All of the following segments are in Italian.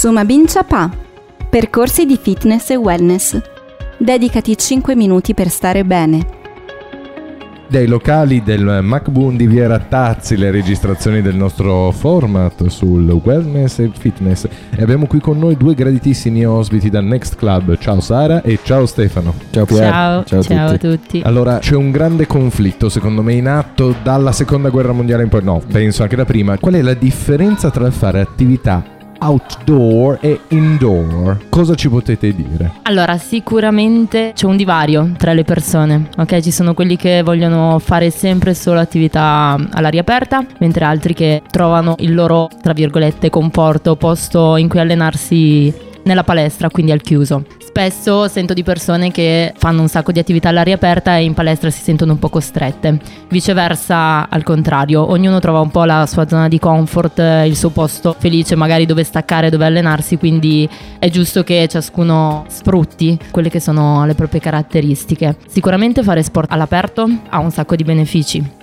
Sumabin Chapa. Percorsi di fitness e wellness. Dedicati 5 minuti per stare bene. Dai locali del MacBoon di Via Rattazzi le registrazioni del nostro format sul wellness e fitness e abbiamo qui con noi due graditissimi ospiti dal Next Club. Ciao Sara e ciao Stefano. Ciao Pier. Ciao, ciao, ciao a tutti. Allora c'è un grande conflitto secondo me in atto dalla seconda guerra mondiale in poi, no, penso anche da prima. Qual è la differenza tra fare attività outdoor e indoor. Cosa ci potete dire? Allora, sicuramente c'è un divario tra le persone, ok? Ci sono quelli che vogliono fare sempre solo attività all'aria aperta, mentre altri che trovano il loro, tra virgolette, comporto, posto in cui allenarsi nella palestra, quindi al chiuso. Spesso sento di persone che fanno un sacco di attività all'aria aperta e in palestra si sentono un po' costrette. Viceversa, al contrario, ognuno trova un po' la sua zona di comfort, il suo posto felice, magari dove staccare, dove allenarsi, quindi è giusto che ciascuno sfrutti quelle che sono le proprie caratteristiche. Sicuramente fare sport all'aperto ha un sacco di benefici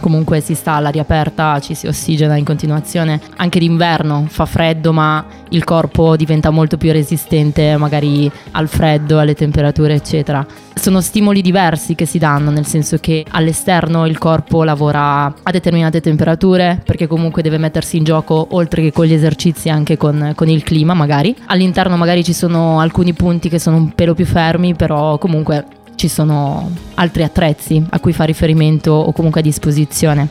comunque si sta all'aria aperta, ci si ossigena in continuazione. Anche d'inverno fa freddo, ma il corpo diventa molto più resistente magari al freddo, alle temperature, eccetera. Sono stimoli diversi che si danno, nel senso che all'esterno il corpo lavora a determinate temperature, perché comunque deve mettersi in gioco oltre che con gli esercizi anche con, con il clima magari. All'interno magari ci sono alcuni punti che sono un pelo più fermi, però comunque ci sono altri attrezzi a cui fa riferimento o comunque a disposizione.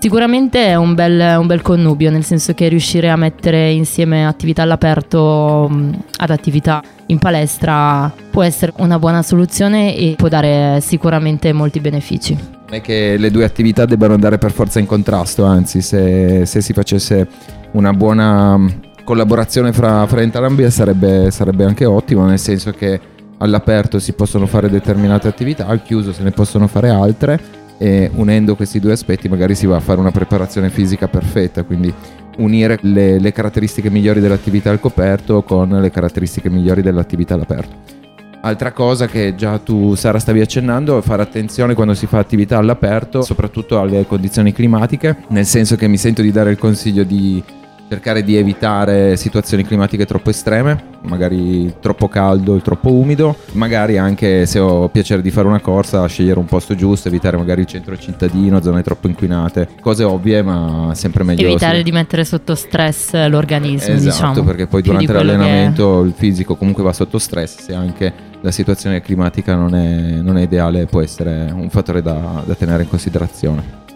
Sicuramente è un bel, un bel, connubio, nel senso che riuscire a mettere insieme attività all'aperto ad attività in palestra può essere una buona soluzione e può dare sicuramente molti benefici. Non è che le due attività debbano andare per forza in contrasto, anzi se, se si facesse una buona collaborazione fra, fra entrambi sarebbe, sarebbe anche ottimo, nel senso che all'aperto si possono fare determinate attività, al chiuso se ne possono fare altre e unendo questi due aspetti magari si va a fare una preparazione fisica perfetta, quindi unire le, le caratteristiche migliori dell'attività al coperto con le caratteristiche migliori dell'attività all'aperto. Altra cosa che già tu Sara stavi accennando è fare attenzione quando si fa attività all'aperto, soprattutto alle condizioni climatiche, nel senso che mi sento di dare il consiglio di cercare di evitare situazioni climatiche troppo estreme, magari troppo caldo e troppo umido, magari anche se ho piacere di fare una corsa, scegliere un posto giusto, evitare magari il centro cittadino, zone troppo inquinate, cose ovvie ma sempre meglio. Evitare sì. di mettere sotto stress l'organismo, esatto, diciamo. perché poi durante l'allenamento che... il fisico comunque va sotto stress, se anche la situazione climatica non è, non è ideale può essere un fattore da, da tenere in considerazione.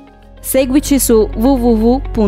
Seguici su www.mboom.it.